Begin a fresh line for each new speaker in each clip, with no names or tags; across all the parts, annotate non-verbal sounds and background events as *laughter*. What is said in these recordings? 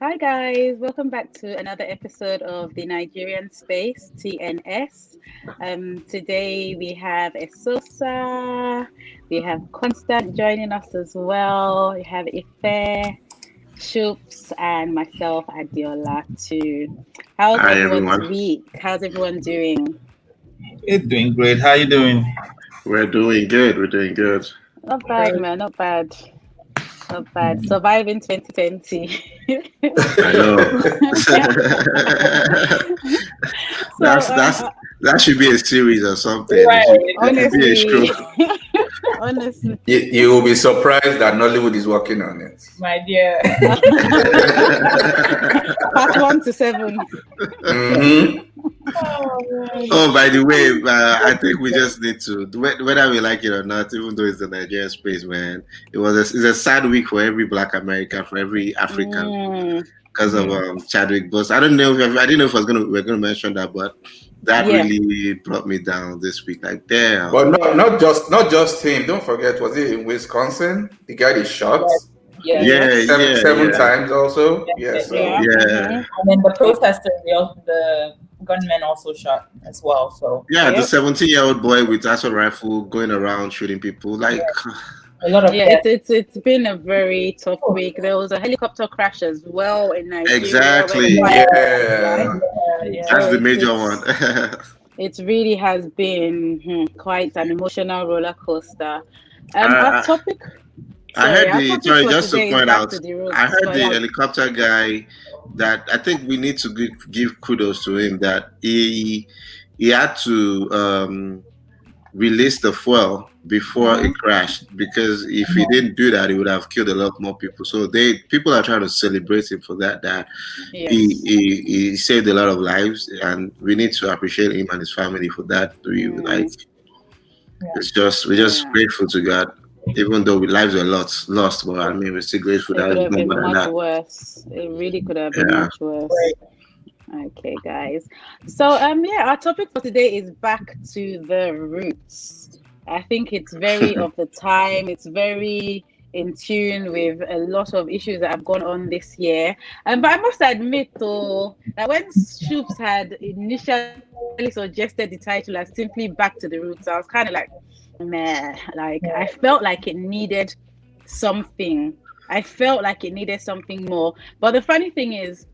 Hi, guys. Welcome back to another episode of the Nigerian Space TNS. Um, today we have Esosa, we have Constant joining us as well, we have Ife, Shoops, and myself, Adiola, too. How's
Hi,
everyone's
everyone.
week? How's everyone doing?
It's doing great. How are you doing?
We're doing good. We're doing good.
Not bad, man. Not bad. Not bad. Surviving 2020.
I know. *laughs* *laughs* that's
So, um,
that's
uh,
that should be a series or something.
Right.
It should be a
honestly,
show. *laughs*
honestly,
You, you will be surprised that Nollywood is working on it.
My dear.
part one to seven.
Mhm.
Oh, by the way, uh, I think we just need to whether we like it or not, even though it's the Nigerian space, man. It was a, it's a sad week for every Black American, for every African,
Mm,
because of um, Chadwick Boseman. I don't know if I didn't know if I was gonna we are gonna mention that, but that
Yeah.
really brought me down this week. Like, damn.
But not, not just not just him. Don't forget, was it in Wisconsin? The guy they shot
Yeah.
yeah,
seven,
yeah,
seven
yeah.
times also.
Yeah.
Yes.
yeah.
Yeah.
And then the protesters, the, the gunmen also shot as well. So
Yeah, the 17 year old boy with assault rifle going around shooting people. Like, *laughs*
a lot of
Yeah, it's, it's it's been a very tough week. There was a helicopter crash as well in Nigeria.
Exactly.
Yeah.
yeah, yeah.
that's the major
it's-
one. *laughs*
It really has been hmm, quite an emotional roller coaster. Um,
Uh,
our topic.
I heard the
topic
sorry, just to point out,
to.
I heard
So,
the
yeah.
helicopter guy that I think we need to give, give kudos to him that he he had to um, release the fuel before it crashed because if he didn't do that, he would have killed a lot more people. So they people are trying to celebrate him for that. That
Yes.
he, he he saved a lot of lives, and we need to appreciate him and his family for that. We
Mm.
like
Yeah.
it's just we're just
Yeah.
grateful to God, even though we lives were lost lost. But I mean, we're still grateful
It
that
could
it's
have been much worse. It really could have been
Yeah.
much worse. Okay, guys. So um yeah, our topic for today is back to the roots. I think it's very *laughs* of the time. It's very in tune with a lot of issues that have gone on this year. Um, but I must admit though that when Shoops had initially suggested the title as simply back to the roots, I was kind of like, meh, like I felt like it needed something. I felt like it needed something more. But the funny thing is,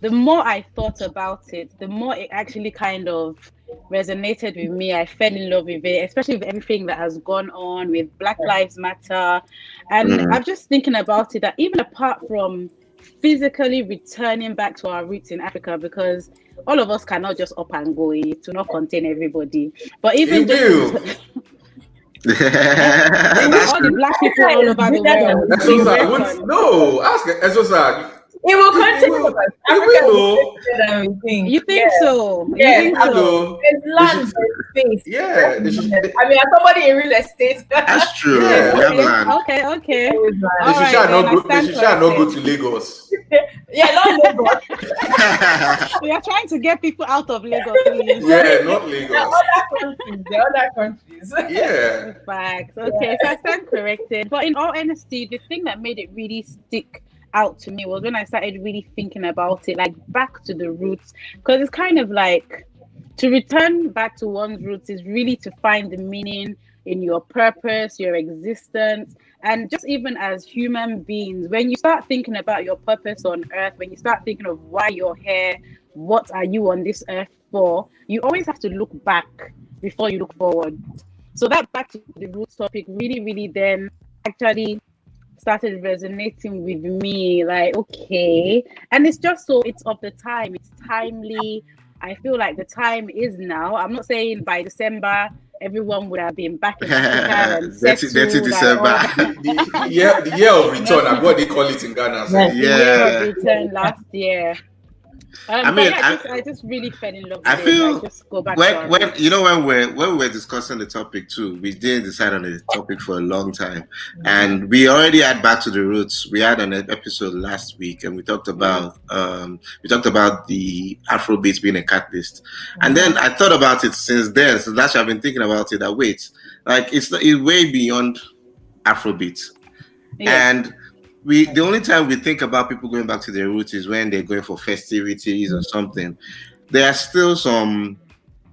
the more I thought about it, the more it actually kind of resonated with me. I fell in love with it, especially with everything that has gone on with Black Lives Matter. And
Mhm.
I'm just thinking about it that even apart from physically returning back to our roots in Africa, because all of us cannot just up and go, it will not contain everybody. But even
It
just
will.
That's
all the black people all over the world.
Esosa,
we
won't-
reckon-
no, ask Esosa.
It will
It
continue.
will. It
Africa
will.
is bigger than we think.
You think
Yeah.
so? You
Yeah,
think so?
Hello.
There's land, there's space.
Yeah, they should, they,
I mean, as somebody in real estate.
That's true.
Yeah.
we have land.
Okay, okay.
they should
right,
shall not go. They should shall not go to Lagos. *laughs*
yeah, not Lagos. *laughs*
We are trying to get people out of Lagos. please.
Yeah, not Lagos.
are other countries. There other countries. *laughs*
Yeah.
Facts. Okay, so I stand corrected. But in all honesty, the thing that made it really stick out to me was when I started really thinking about it, like back to the roots, because it's kind of like to return back to one's roots is really to find the meaning in your purpose, your existence, and just even as human beings, when you start thinking about your purpose on earth, when you start thinking of why you're here, what are you on this earth for, you always have to look back before you look forward. So that back to the roots topic really, really then actually started resonating with me. Like, okay. And it's just so it's of the time, it's timely. I feel like the time is now. I'm not saying by December everyone would have been back in Africa *laughs* and
Dirty, dirty
settled
December.
all that.
The, the year, the year of return. I what they call it in Ghana. so-
Yes.
Yeah.
return last year. Um,
I mean, I-
just, I just really fell in love with
I
it.
feel
like, just go back to our
when, when you know when we're when we were discussing the topic too, we didn't decide on the topic for a long time, and we already had back to the roots. We had an episode last week, and we talked about um, we talked about the Afrobeat being a catalyst, and then I thought about it since then. So that's I've been thinking about it. That wait, like it's, it's way beyond Afrobeat,
Yeah.
and we the only time we think about people going back to their roots is when they're going for festivities or something. There are still some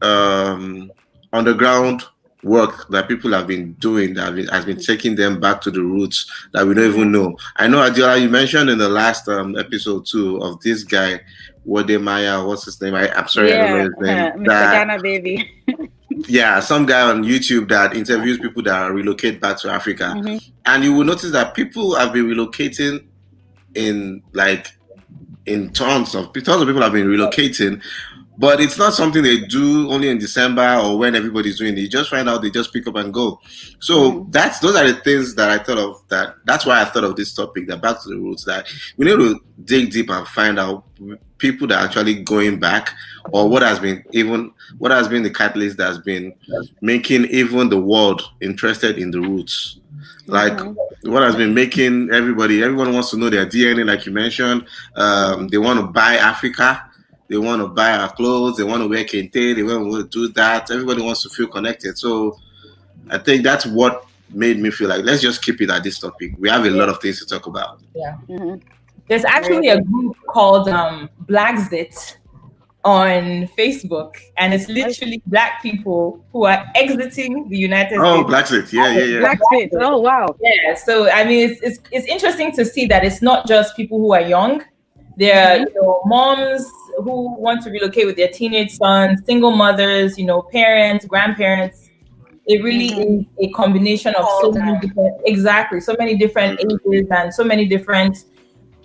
um, underground work that people have been doing that have been, has been taking them back to the roots that we don't even know. I know, Adiola, you mentioned in the last um, episode too of this guy, Wode Maya, what's his name? I, am sorry, I don't know his name.
uh, Mr.
that-
Ghana baby. *laughs*
yeah, some guy on YouTube that interviews people that relocate back to Africa,
Mhm.
and you will notice that people have been relocating in like in tons of tons of people have been relocating, but it's not something they do only in December or when everybody's doing it. You just find out they just pick up and go. So
Mhm.
that's those are the things that I thought of. That that's why I thought of this topic. That back to the roots. That we need to dig deep and find out people that are actually going back or what has been even what has been the catalyst that's been making even the world interested in the roots like
Mhm.
what has been making everybody everyone wants to know their dna like you mentioned um, they want to buy africa they want to buy our clothes they want to wear kente they want to do that everybody wants to feel connected so i think that's what made me feel like let's just keep it at this topic we have a lot of things to talk about
Mhm.
There's actually a group called um, Blaxit on Facebook, and it's literally black people who are exiting the United States.
oh
States.
yeah yeah yeah
Black Fit. Oh wow.
Yeah, so I mean, it's, it's it's interesting to see that it's not just people who are young. There are you know, moms who want to relocate with their teenage sons, single mothers, you know, parents, grandparents. It really is a combination of so many different, exactly, so many different ages and so many different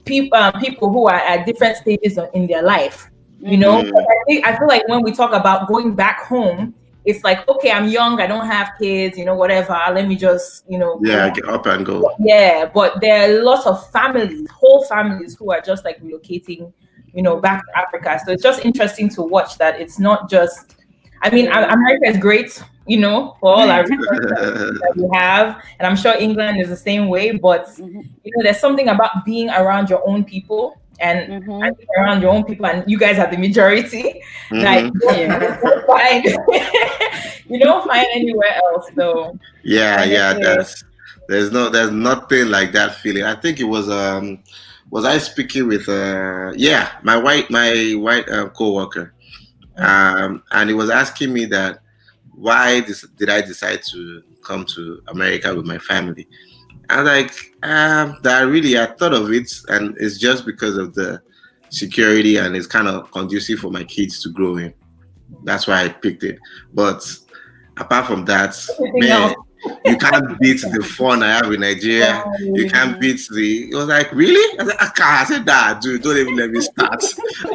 people, uh, people who are at different stages of- in their life. You know,
Mhm.
I think I feel like when we talk about going back home, it's like, okay, I'm young, I don't have kids, you know, whatever. Let me just, you know,
yeah get up and go
yeah, but there are lots of families, whole families who are just like relocating, you know, back to Africa. So it's just interesting to watch that it's not just. I mean, America is great, you know, for all our *laughs* resources that we have, and I'm sure England is the same way. But
Mhm.
you know, there's something about being around your own people and.
Mhm.
and around your own people, and you guys are the majority. *laughs*
Mhm.
Like,
Yeah. *laughs*
you don't find, *laughs* you don't find anywhere else. So,
Yeah,
And
yeah,
uh,
there's there's no there's nothing like that feeling. I think it was um was I speaking with uh yeah, my white my white um, co-worker. Um and he was asking me that why this, did I decide to come to America with my family? I was like, um, that really I thought of it and it's just because of the security and it's kind of conducive for my kids to grow in. That's why I picked it. But apart from that, man. You can't beat the fun I have in Nigeria. You can't beat the. It was like, really? I said, I can't. I said, nah, dude, don't even let me start.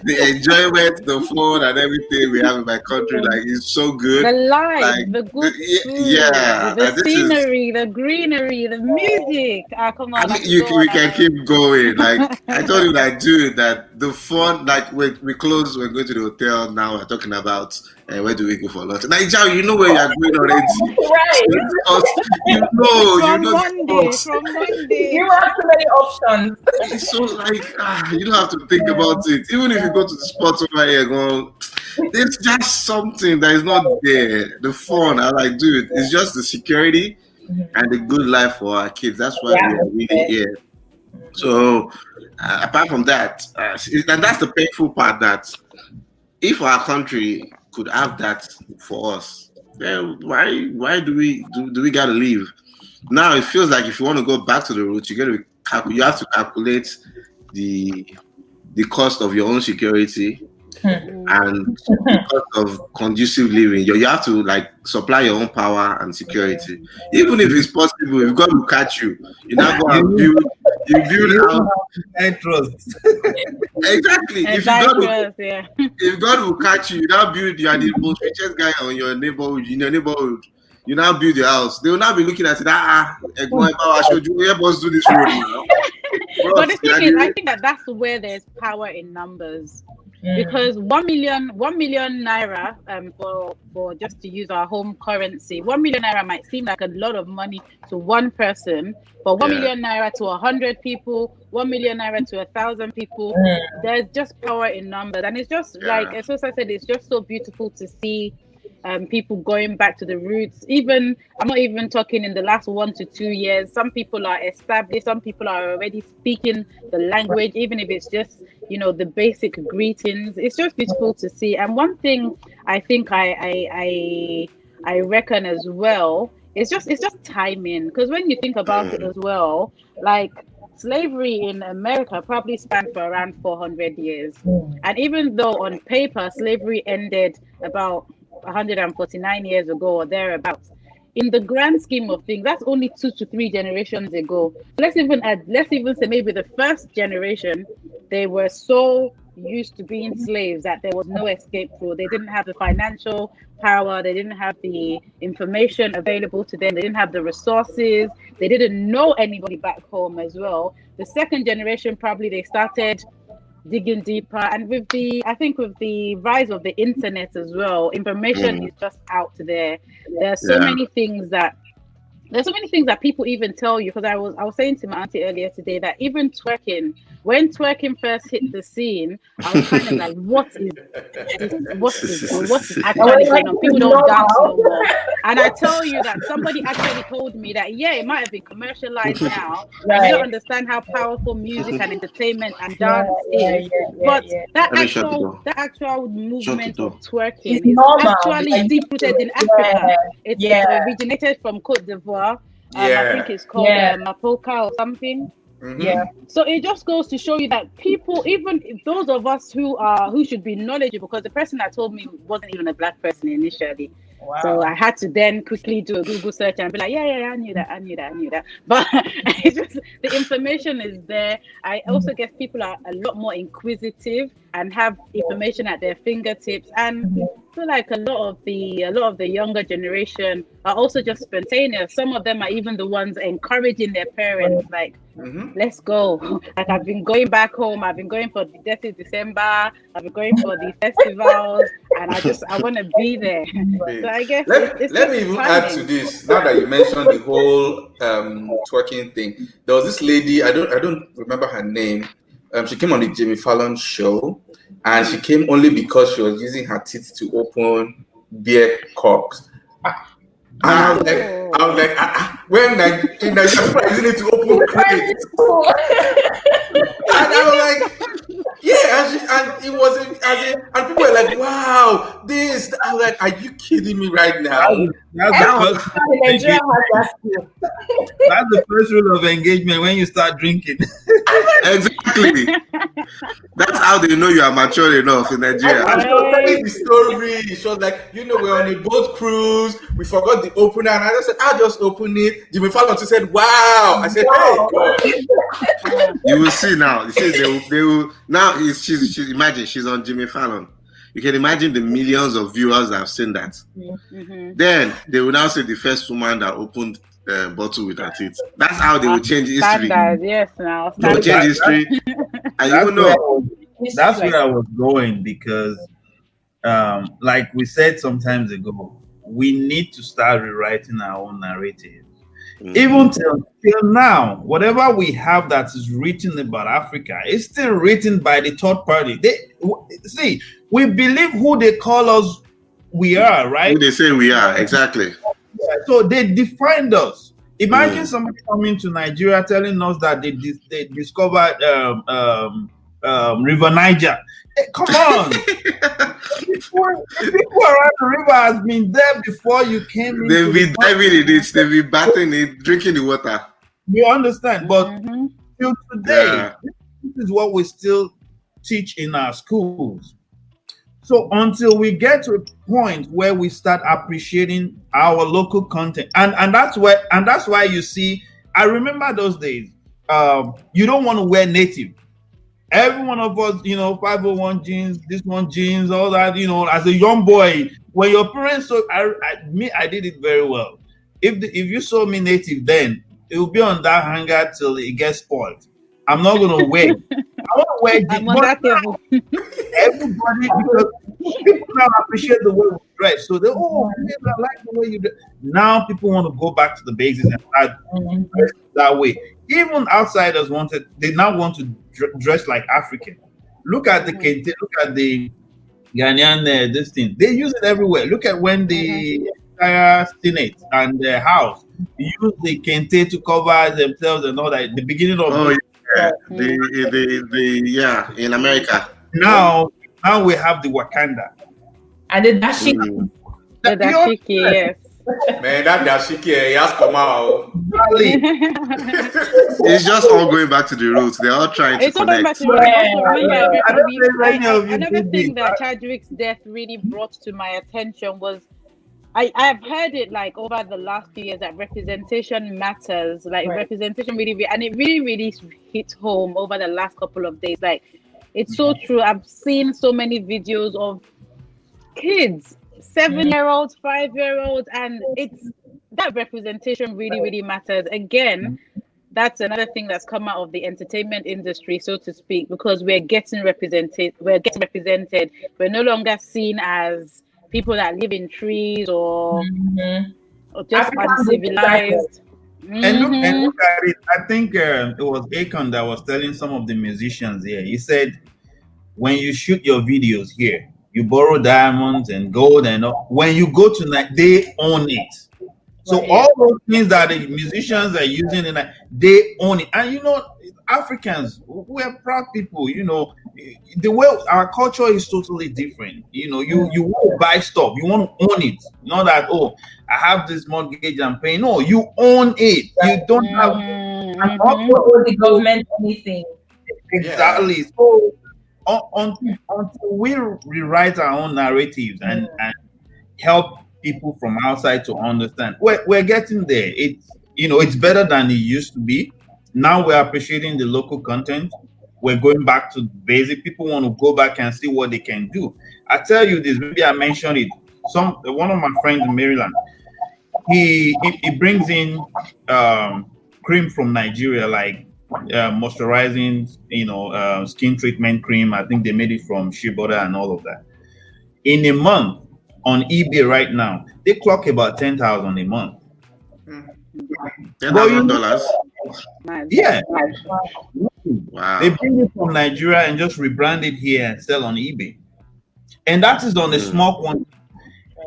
the enjoyment, the fun, and everything we have in my country, like, it's so good.
The life,
Like,
the good
yeah,
food,
yeah,
the
this is-
scenery, the greenery, the music. Ah, come on.
I mean, you, we can keep going. Like I told you, like dude, that the fun, like we we close, we're going to the hotel now. We're talking about uh, where do we go for lunch? Nigeria, you know where you are going already.
Right.
You know, you know.
Monday, from Monday.
You have too many options.
It's so like ah, you don't have to think about it. Even if you go to the spots over here, going, there's just something that is not there. The fun, I like, dude. It's just the security and the good life for our kids. That's why we are really here. So, uh, apart from that, uh, and that's the painful part. That if our country could have that for us, then why why do we do, do we gotta leave? Now it feels like if you want to go back to the roots, you got to calc- you have to calculate the the cost of your own security and because of conducive living. You, you have to like supply your own power and security. Even if it's possible, if God will catch you, you now go and *laughs* build you build
I trust. *laughs*
exactly. If God will,
yeah.
if God will catch you, you now build you are the most richest guy on your neighborhood, in your neighborhood. You now build your house. They will now be looking at it. Ah, Egbon I showed you. Help us do this road. now." *laughs*
But the thing is, I think that that's where there's power in numbers. Because one million one million naira um for for just to use our home currency one million naira might seem like a lot of money to one person but one
Yeah.
million naira to a hundred people one million naira to a thousand people
Mm.
there's just power in numbers and it's just
Yeah.
like as I said it's just so beautiful to see um, people going back to the roots. Even I'm not even talking in the last one to two years. Some people are established. Some people are already speaking the language, even if it's just you know the basic greetings. It's just beautiful to see. And one thing I think I I I, I reckon as well. It's just it's just timing because when you think about it as well, like slavery in America probably spanned for around 400 years. And even though on paper slavery ended about 149 years ago or thereabouts, in the grand scheme of things, that's only two to three generations ago. Let's even add, let's even say maybe the first generation, they were so used to being slaves that there was no escape route. They didn't have the financial power, they didn't have the information available to them, they didn't have the resources, they didn't know anybody back home as well. The second generation probably they started digging deeper and with the i think with the rise of the internet as well information
Mm.
is just out there there are so
Yeah.
many things that there's so many things that people even tell you because I was I was saying to my auntie earlier today that even twerking, when twerking first hit the scene, I was kind of *laughs* like, what is? What is *laughs* what is actually going on? People don't dance no more. And I tell you that somebody actually told me that yeah, it might have been commercialized *laughs* now. but You don't understand how powerful music and entertainment and dance is. But that
Let me shut the
actual that actual movement of twerking
It's
is
normal.
actually deep rooted in Africa.
Yeah.
it originated from Cote d'Ivoire. Um, I think it's called
Yeah.
uh, Mapouka or something.
Mhm.
Yeah.
So it just goes to show you that people, even those of us who are who should be knowledgeable, because the person that told me wasn't even a black person initially.
Wow.
So I had to then quickly do a Google search and be like, yeah, yeah, yeah, I knew that, I knew that, I knew that. *laughs* But it's just the information is there. I also guess people are a lot more inquisitive and have information at their fingertips. And I feel like a lot of the a lot of the younger generation are also just spontaneous. Some of them are even the ones encouraging their parents, like,
Mhm.
let's go. *laughs* Like I've been going back home. I've been going for the death Dirty December. I've been going for the festivals, and I just I want to be there. So I guess
Let,
it's, it's
let me even add to this. Now that you mentioned the whole um, twerking thing, there was this lady. I don't. I don't remember her name. Um, she came on the Jimmy Fallon show, and she came only because she was using her teeth to open beer corks. And I was like, I was like, ah, ah, when Nigeria, in Nigeria, using it to open crates. *laughs* And I was like, yeah, and, she, and it was, as in, and people were like, wow, this. I was like, are you kidding me right now?
That's the, first,
in Nigeria has that skill.
that's the first rule of engagement when you start drinking. *laughs*
Exactly. That's how they know you are mature enough in
And
Nigeria.
she was telling the story. She was like, you know, we're on a boat cruise. We forgot the opener. And I just said, I'll just open it. Jimmy Fallon she said, wow. I said, hey, God.
You will see now. You see, they will, they will now. It's, she's, she's imagine she's on Jimmy Fallon. You can imagine the millions of viewers that have seen that.
Mhm.
Then they will now say the first woman that opened uh, bottle with her teeth. That's how they will change history.
Standard, yes. Now
They will change history. And
That's
you know,
where I was- that's where I was going because, um, like we said sometimes ago, we need to start rewriting our own narrative.
Mm.
Even till, till now, whatever we have that is written about Africa is still written by the third party. They w- see, we believe who they call us we are, right?
who they say we are exactly.
So they defined us. Imagine
Mm.
somebody coming to Nigeria telling us that they dis- they discovered um, um, um, River Niger. Hey, come *laughs* on, people, people around the river has been there before you came. into
They've been
the
diving in it. They've been bathing it, drinking the water.
You understand? But
Mhm.
till today,
Yeah.
this is what we still teach in our schools. So until we get to a point where we start appreciating our local content, and and that's where and that's why you see, I remember those days. Um, you don't want to wear native. Every one of us, you know, 501 jeans, this one jeans, all that, you know, as a young boy, when your parents saw I, I me, I did it very well. If the, if you saw me native then, it will be on that hanger till it gets spoiled. I'm not gonna wear. *laughs* it. I want to wear jeans.
I'm on
but
that level. *laughs*
everybody because people now appreciate the way we dress. So they oh I like the way you dress. Now people want to go back to the basics and start mm-hmm. dressing that way. Even outsiders wanted they now want to dr- dress like African. Look at the mm-hmm. kente, look at the Ghanaian uh, this thing. They use it everywhere. Look at when the mm-hmm. entire Senate and the House use the kente to cover themselves and all that. The beginning of
Oh yeah, the, the the yeah in America.
now, now we have the Wakanda.
And the dashiki.
Mm.
The dashiki, yes.
Man, that dashiki, eh, he has come out. *laughs*
It's just all going back to the roots. They're all trying to
It's all about
connect.
to
Yeah,
remember,
I don't
we-
think any
I-
of you
Another thing that Chadwick's death really brought to my attention was I, I've heard it like over the last few years that representation matters. Like
Right.
representation really, re- and it really, really hit home over the last couple of days. Like it's so true. I've seen so many videos of kids, seven year olds, five year olds, and it's that representation really, really matters. Again, mm-hmm. that's another thing that's come out of the entertainment industry, so to speak, because we're getting represented. We're getting represented. We're no longer seen as people that live in trees or,
Mhm.
or just
Africans
uncivilized.
and look, and look at it. I think uh, it was Akon that was telling some of the musicians here. He said, "When you shoot your videos here, you borrow diamonds and gold, and all. when you go to night, they own it." So
Right.
all those things that the musicians are using, and they own it. And you know, Africans, we're proud people. You know, the way our culture is totally different. You know, you you want to buy stuff, you want to own it. Not that oh, I have this mortgage I'm paying. No, you own it. You don't have
Mhm.
and also
Or the government anything.
exactly. So un- un- until we rewrite our own narratives and, and help people from outside to understand, we're, we're getting there. It's you know it's better than it used to be. Now we're appreciating the local content. We're going back to basic. People want to go back and see what they can do. I tell you this. Maybe I mentioned it. Some one of my friends in Maryland. He he, he brings in um, cream from Nigeria, like uh, moisturizing, you know, uh, skin treatment cream. I think they made it from shea butter and all of that. In a month on eBay right now, they clock about ten thousand a month.
Ten
Well, you
thousand
know-
dollars.
Yeah,
Wow.
they bring it from Nigeria and just rebrand it here and sell on eBay, and that is on a
Mm.
small quantity.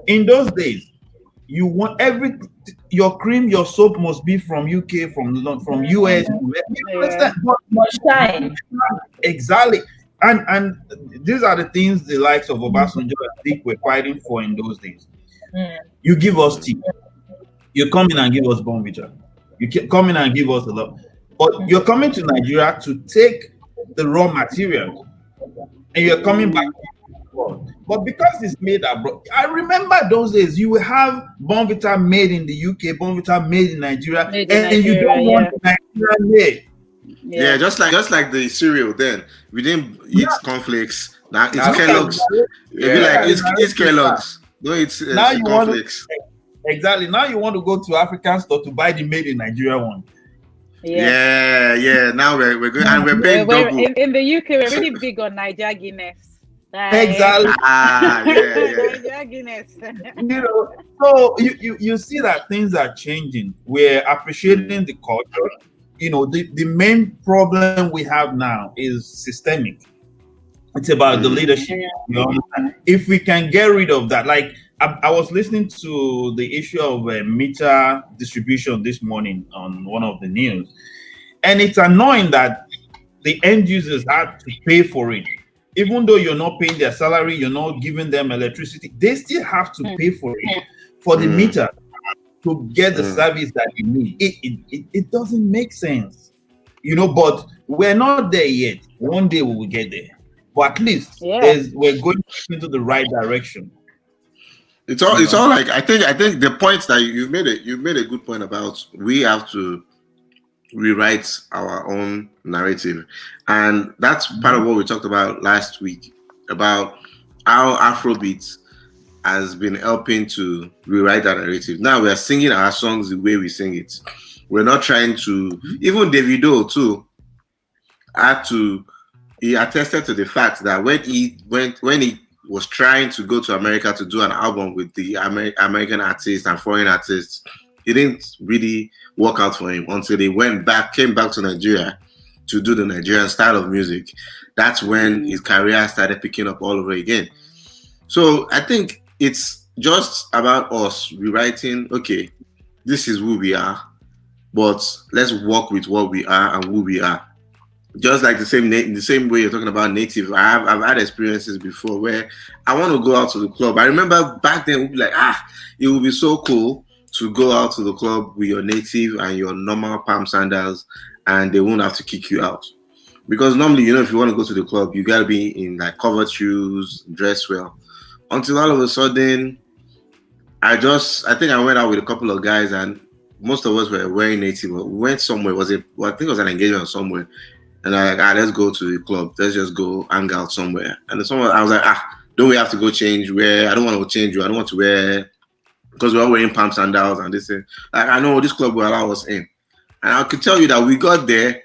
In those days, you want every your cream, your soap must be from UK, from Lon- from US. You understand? But
Much time.
Exactly. And and these are the things the likes of Obasanjo and Dick were fighting for in those days.
Mm.
You give us tea. You come in and give us Bournvita. You come in and give us a lot. But you're coming to Nigeria to take the raw material and you're coming back. But because it's made abroad, I remember those days you will have Bournvita made in the UK, Bournvita made in Nigeria,
Made in
and you don't
Nigeria,
want Nigeria here.
Yeah, just like just like the cereal. Then we didn't eat cornflakes. Now it's
Now,
Kellogg's. It'd be like it's, it's Kellogg's. No, it's, it's
Now you want to- Exactly. Now you want to go to African store to buy the made in Nigeria one.
Yeah. yeah, Now we're we're going and we're
We're,
paying
we're-
double.
in, in the UK, we're really big on Niger Guinness. Like,
Exactly.
ah, yeah, yeah. *laughs*
Niger Guinness. *laughs*
You know, so you, you you see that things are changing. We're appreciating the culture. You know, the, the main problem we have now is systemic. It's about the leadership. You understand? If we can get rid of that, like I, I was listening to the issue of uh, meter distribution this morning on one of the news, and it's annoying that the end users have to pay for it. Even though you're not paying their salary, you're not giving them electricity, they still have to
Mm.
pay for it for the
Mm.
meter to get the
Mm.
service that you need. It, it, it, it doesn't make sense, you know. But we're not there yet. One day we will get there. But at least
Yeah.
we're going into the right direction.
It's all it's all like I think I think the point that you you made it you made a good point about we have to rewrite our own narrative. And that's part of what we talked about last week about how Afrobeat has been helping to rewrite that narrative. Now we are singing our songs the way we sing it. We're not trying to even Davido too had to he attested to the fact that when he went when he was trying to go to America to do an album with the Amer- American artists and foreign artists, it didn't really work out for him until he went back, came back to Nigeria to do the Nigerian style of music. That's when mm. his career started picking up all over again. So I think it's just about us rewriting. Okay, this is who we are, but let's work with what we are and who we are. Just like the same na- the same way you're talking about native, I have I've had experiences before where I want to go out to the club. I remember back then we'd be like, ah, it would be so cool to go out to the club with your native and your normal palm sandals, and they won't have to kick you out. Because normally, you know, if you want to go to the club, you gotta be in like covered shoes, dress well. Until all of a sudden, I just I think I went out with a couple of guys and most of us were wearing native. We went somewhere. Was it? Well, I think it was an engagement somewhere. And I like, ah, let's go to the club. Let's just go hang out somewhere. And someone, I was like, ah, don't we have to go change? Where I don't want to change you. I don't want to wear because we're all wearing palm sandals and this thing. Like I know this club will allow us in. And I could tell you that we got there.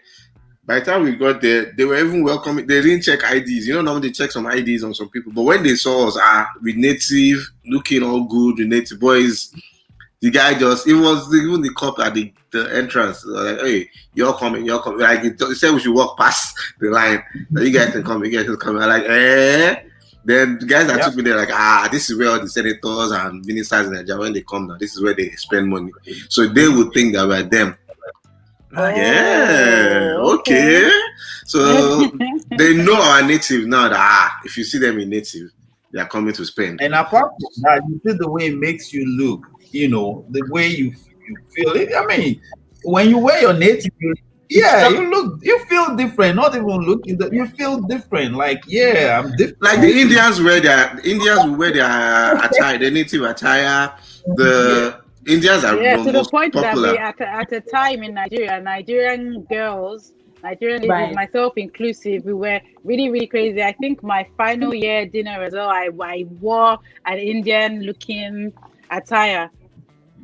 By the time we got there, they were even welcoming. They didn't check IDs. You know, normally they check some IDs on some people. But when they saw us, ah, with native, looking all good, with native boys, the guy just, it was even the cop at the, the entrance, like, hey, you're coming, you're coming. Like, he said we should walk past *laughs* the line. So you guys can come, you guys can come. I'm like, eh? Then the guys that
Yep.
took me there, like, ah, this is where all the senators and ministers in Nigeria, when they come now, this is where they spend money. So they would think that we're them. Yeah,
Oh,
okay.
okay.
So *laughs* they know our native now that ah, if you see them in native, they are coming to Spain.
And apart from that, you see the way it makes you look, you know, the way you, you feel it. I mean, when you wear your native, you, yeah, you look, you feel different. Not even looking, you feel different. Like, yeah, I'm different.
Like the Indians wear their the Indians will wear their attire, their native attire. The *laughs* Indians are
yeah, to the
most
point that
popular.
we, at, a- at a time in Nigeria, Nigerian girls, Nigerian ladies,
Right.
myself inclusive, we were really, really crazy. I think my final year dinner as well, I, I wore an Indian looking attire.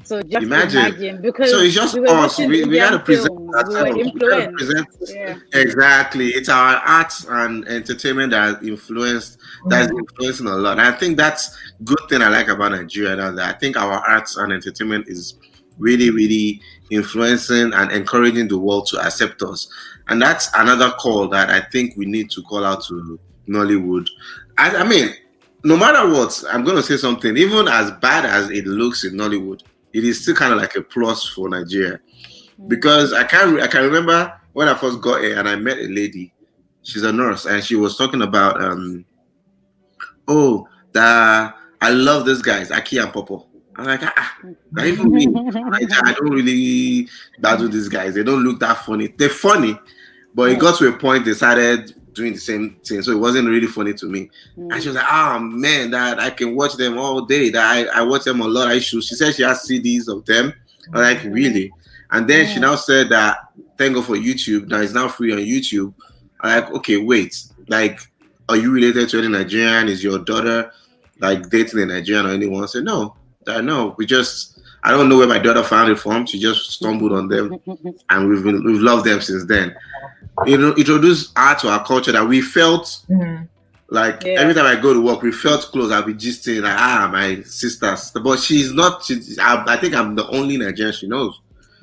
So just
Imagine.
imagine, because
So it's just
we
us. We, we
Indian
gotta present that
we
we present
Yeah.
Exactly. It's our arts and entertainment that influenced that's mm-hmm. influencing a lot. And I think that's good thing I like about Nigeria now that I think our arts and entertainment is really, really influencing and encouraging the world to accept us. And that's another call that I think we need to call out to Nollywood. I, I mean, no matter what, I'm gonna say something, even as bad as it looks in Nollywood, it is still kind of like a plus for Nigeria because I can I can remember when I first got here and I met a lady. She's a nurse and she was talking about um oh that I love these guys Aki and Pawpaw. I'm like ah, ah, even me I don't really battle these guys. They don't look that funny. They're funny, but it got to a point they started doing the same thing, so it wasn't really funny to me. And she was like, "Ah, man, that I can watch them all day. That I, I watch them a lot. I should." She said she has CDs of them. I'm like, really? And then she now said that thank God for YouTube. Now it's now free on YouTube. I'm like, okay, wait. Like, are you related to any Nigerian? Is your daughter like dating a Nigerian or anyone? I said, no. I know. We just I don't know where my daughter found it from. She just stumbled on them *laughs* and we've been we've loved them since then. You know, introduce art to our culture that we felt
Mhm.
like
Yeah.
every time I go to work, we felt close. I'll be gisting like, ah, my sisters. But she's not. She's, I, I think I'm the only Nigerian she knows.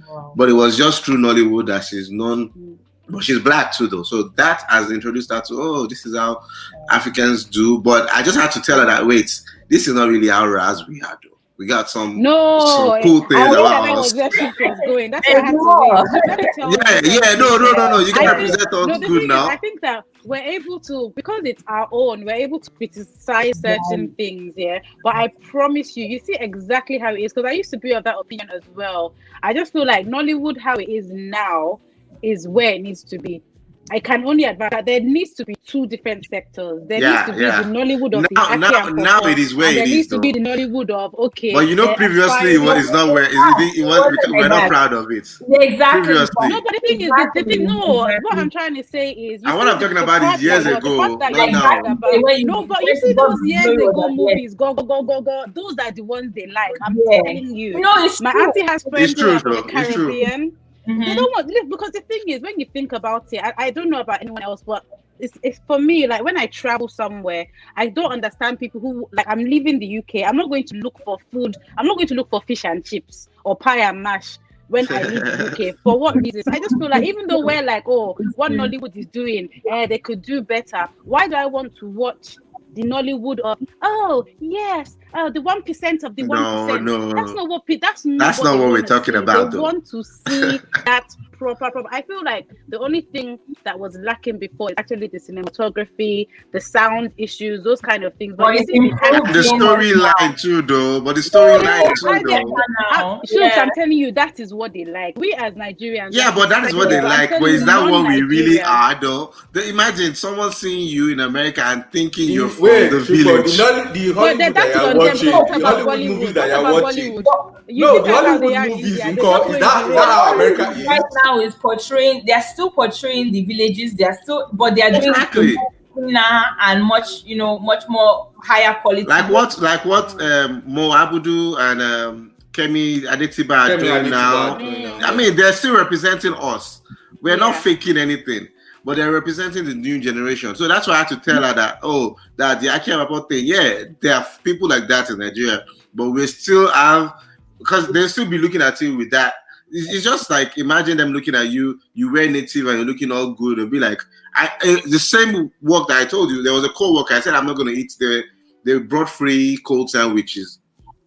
Wow.
But it was just through Nollywood that she's known. But she's black too, though. So that has introduced her to, oh, this is how Africans do. But I just had to tell her that, wait, this is not really how Raz we are, though. We got some.
No,
Some cool things
I wish
about
that was was going. That's why I had to wait. Let me tell
Yeah, yeah, no, no, no, no. You
I
gotta
think-
present us
No,
good
thing is. I think that we're able to because it's our own. We're able to criticize certain things, yeah. But I promise you, you see exactly how it is. Because I used to be of that opinion as well. I just feel like Nollywood, how it is now, is where it needs to be. I can only advise that there needs to be two different sectors. There
Yeah,
needs to be
yeah.
the Nollywood of the
Now-
Aki
now-
and
now it is where
and
it
there
is,
needs to be the Nollywood of okay.
But you know, previously it was, not where ah, it, it, it was. We're
like
not
that.
proud of it.
Yeah, exactly.
Previously.
No, but the thing is, the, the thing, no, what I'm trying to say is,
And what I'm talking about is years
that-
ago,
fact
not
you're
now.
about- No, but you see those years ago movies, go go go go go. Those are the ones they like. I'm
Yeah.
telling you.
No, it's
My
true.
auntie has friends
true,
who are from the
though.
Caribbean. They don't want look because the thing is, when you think about it, I, I don't know about anyone else, but it's, it's for me. Like when I travel somewhere, I don't understand people who like I'm leaving the UK. I'm not going to look for food. I'm not going to look for fish and chips or pie and mash when I leave the UK. *laughs* For what reasons? I just feel like even though we're like, oh, what Nollywood is doing, eh, they could do better. Why do I want to watch the Nollywood of oh yes, oh the one percent of the one
No, no.
That's not what that's not
That's
what
not what we're talking
see.
about,
They
though.
want to see *laughs* that proper proper. I feel like the only thing that was lacking before is actually the cinematography, the sound issues, those kind of things.
But
you
it's
see, we have-
improved
The storyline too, though. But the storyline
I
too,
get
though.
now.
Sure,
Yeah.
I'm telling you, that is what they like. We as Nigerians,
Yeah, but that is what they like. But is that what we really are, though? The, imagine someone seeing you in America and thinking you're from
Wait,
the
Shukwu,
village.
the, Nolly- the
But
Hollywood
then
that you are
on
watching,
What
the Hollywood movies that you are
about
watching. No, the Hollywood movies,
India. They
because
don't
is that-
in
is how America is?
Right now is portraying they're still portraying the villages they're still but they're doing
Exactly.
it cleaner and much you know much more higher quality
Like what? Like what? Um, Mo Abudu and um, Kemi Adetiba are
Kemi
doing now.
are.
I mean, they're still representing us. We're not faking anything, but they're representing the new generation. So that's why I had to tell her that, oh, that the Aki Ababo thing, yeah, there are people like that in Nigeria, but we still have, because they'll still be looking at you with that. It's, it's just like imagine them looking at you, you wear native and you're looking all good. It'll be like, I, the same work that I told you, there was a co worker. I said, I'm not going to eat the, they brought free cold sandwiches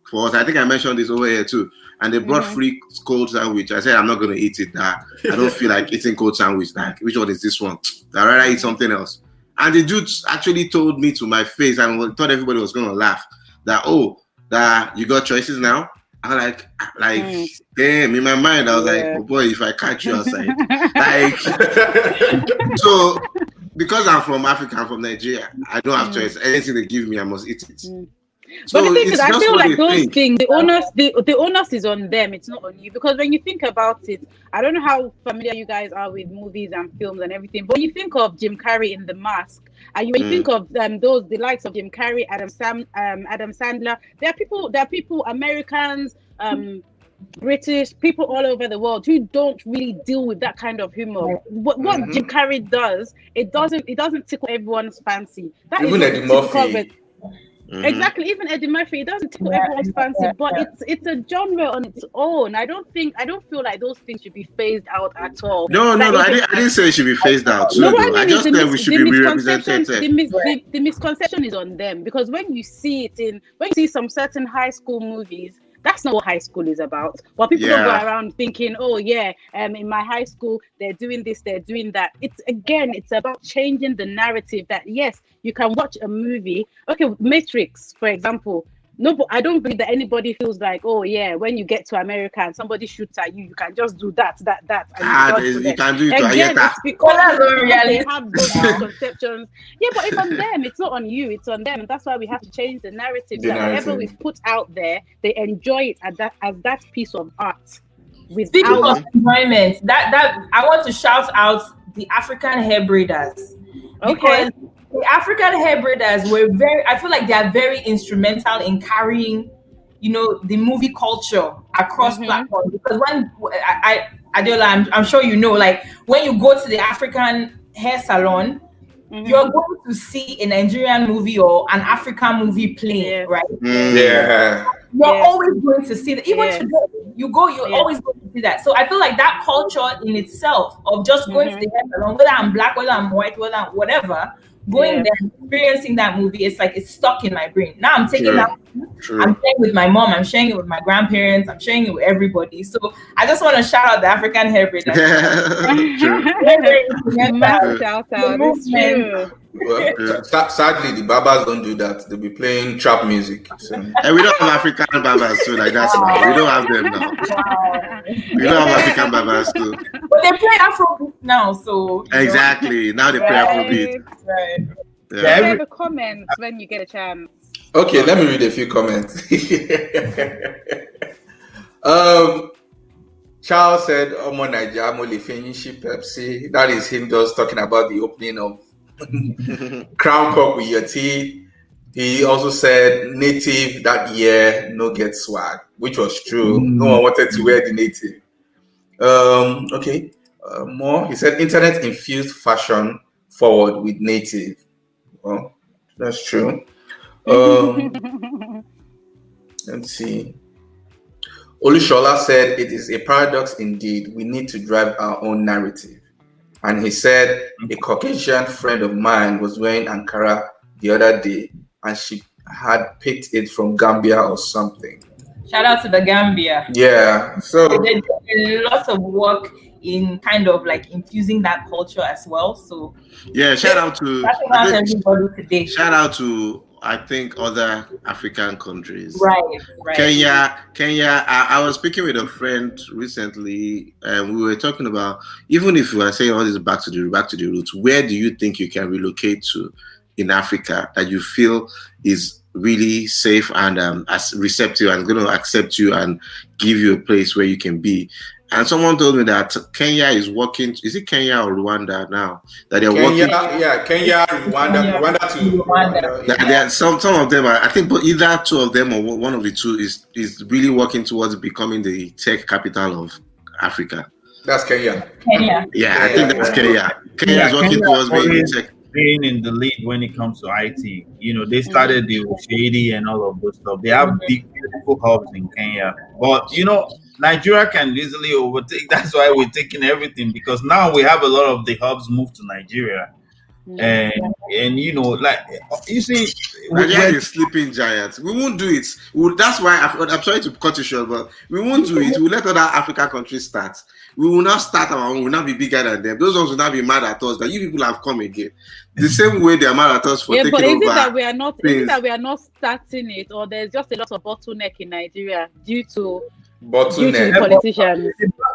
for us. I think I mentioned this over here too. And they brought
Mhm.
free cold sandwich. I said, I'm not going to eat it. Nah. I don't feel like *laughs* eating cold sandwich. Like, which one is this one? I'd rather eat something else. And the dude actually told me to my face and thought everybody was going to laugh that, oh, that you got choices now. I'm like, like,
Mm.
damn. In my mind, I was like, oh boy, if I catch you outside, *laughs* like, *laughs* so because I'm from Africa, I'm from Nigeria. I don't have
Mm.
choice. Anything they give me, I must eat it.
Mm.
So
but the thing is, I feel like those
think.
things, the onus, the, the onus is on them. It's not on you because when you think about it, I don't know how familiar you guys are with movies and films and everything. But when you think of Jim Carrey in The Mask, and you, when you
Mm.
think of um, those the likes of Jim Carrey, Adam Sam, um, Adam Sandler, there are people, there are people, Americans, um, British people all over the world who don't really deal with that kind of humor. What, what
Mhm.
Jim Carrey does, it doesn't, it doesn't tickle everyone's fancy. That is
Even
not
Eddie
typical of
Murphy.
It.
Mhm.
Exactly, even Eddie Murphy, it doesn't tickle
Yeah,
everyone's fancy,
yeah,
but
yeah.
it's it's a genre on its own. I don't think I don't feel like those things should be phased out at all.
No, no,
Like,
no. I didn't, I didn't say it should be phased out too.
no. I
I
mean is
just
the
said we should
the
be
misconception,
represented.
the, mis- the, the misconception is on them because when you see it in when you see some certain high school movies, that's not what high school is about. But people don't go around thinking, oh yeah, um, in my high school they're doing this, they're doing that. It's again, it's about changing the narrative that yes, you can watch a movie. Okay, Matrix, for example. No, but I don't believe that anybody feels like, oh yeah, when you get to America and somebody shoots at you, you can just do that, that, that. and you
Ah,
dodge
there's- you can do it
Again,
Ayeta.
it's because
Well, that's not
they have those misconceptions. Yeah, but it's on them. It's not on you. It's on them. And that's why we have to change the narrative.
The
that whatever we put out there, they enjoy it as that as that piece of art.
Speaking
Without
of enjoyment, that that I want to shout out the African hair braiders
okay,
because the African hair braiders were very. I feel like they are very instrumental in carrying, you know, the movie culture across
Mhm.
platforms. Because when I, I Adela, I'm, I'm sure you know, like when you go to the African hair salon,
Mhm.
you're going to see a Nigerian movie or an African movie playing,
Yeah.
right?
Mm.
Yeah.
you're
Yeah.
always going to see that. Even
Yeah.
today, you go, you're
Yeah.
always going to see that. So I feel like that culture in itself of just going
Mhm.
to the hair salon, whether I'm black, whether I'm white, whether I'm whatever, going
Yeah.
there, experiencing that movie, it's like it's stuck in my brain. Now I'm taking
True.
that.
True.
I'm sharing with my mom. I'm sharing it with my grandparents. I'm sharing it with everybody. So I just want to shout out the African hair braiders. *laughs*
True.
Very, very *laughs* instrumental.
Massive shout out. It's
movement.
True.
Well, *laughs* sadly, the barbers don't do that. They'll be playing trap music. So.
And we don't have African barbers too, like that. now. We don't have them now. We don't have African barbers too.
But they play Afro now, so you know.
Exactly. Now they play Afrobeat.
Right.
Yeah.
Yeah.
Share the comments when you get a chance.
Okay, let me read a few comments. *laughs* um, Charles said, Omo Naija, mo le finishi Pepsi. That is him just talking about the opening of *laughs* Crown Cork with your tea. He also said native that year no get swag, which was true. No one wanted to wear the native. Um, okay, uh, more. He said internet infused fashion forward with native. Well, that's true. Um, *laughs* let's see. Olushola said it is a paradox indeed. We need to drive our own narrative. And he said a Caucasian friend of mine was wearing Ankara the other day, and she had picked it from Gambia or something.
Shout out to the Gambia.
Yeah. So
There's a lot of work in kind of like infusing that culture as well. So
Yeah, shout out to
that's
I
about everybody today.
shout out to I think other African countries.
Right, right.
Kenya, Kenya. I, I was speaking with a friend recently, and we were talking about even if you are saying all this back to the back to the roots, where do you think you can relocate to in Africa that you feel is really safe and um, as receptive and going to accept you and give you a place where you can be? And someone told me that Kenya is working. Is it Kenya or Rwanda now? That they're
Kenya,
working.
yeah, Kenya, Rwanda,
Kenya,
Rwanda to
Rwanda.
That there some some of them are I think but either two of them or one of the two is is really working towards becoming the tech capital of Africa.
That's Kenya.
Kenya.
Yeah, I think that's Kenya. Kenya
Yeah,
is working
Kenya
towards being tech.
being in the lead when it comes to IT. You know, they started the Shady and all of those stuff. They have mm-hmm. big, beautiful hubs in Kenya. But you know, Nigeria can easily overtake. *laughs* That's why we're taking everything because now we have a lot of the hubs moved to Nigeria. And and you know, like you see, we-
Nigeria
when-
is sleeping giants. We won't do it. We, that's why I, I'm sorry to cut you short, but we won't do it. We'll let other African countries start. We will not start our own. We'll not be bigger than them. Those ones will not be mad at us that you people have come again. The *laughs* same way they are mad at us for
yeah, but
taking
is it that
over.
we are not? Is it that we are not starting it, or there's just a lot of bottleneck in Nigeria due to
Bottleneck.
politicians?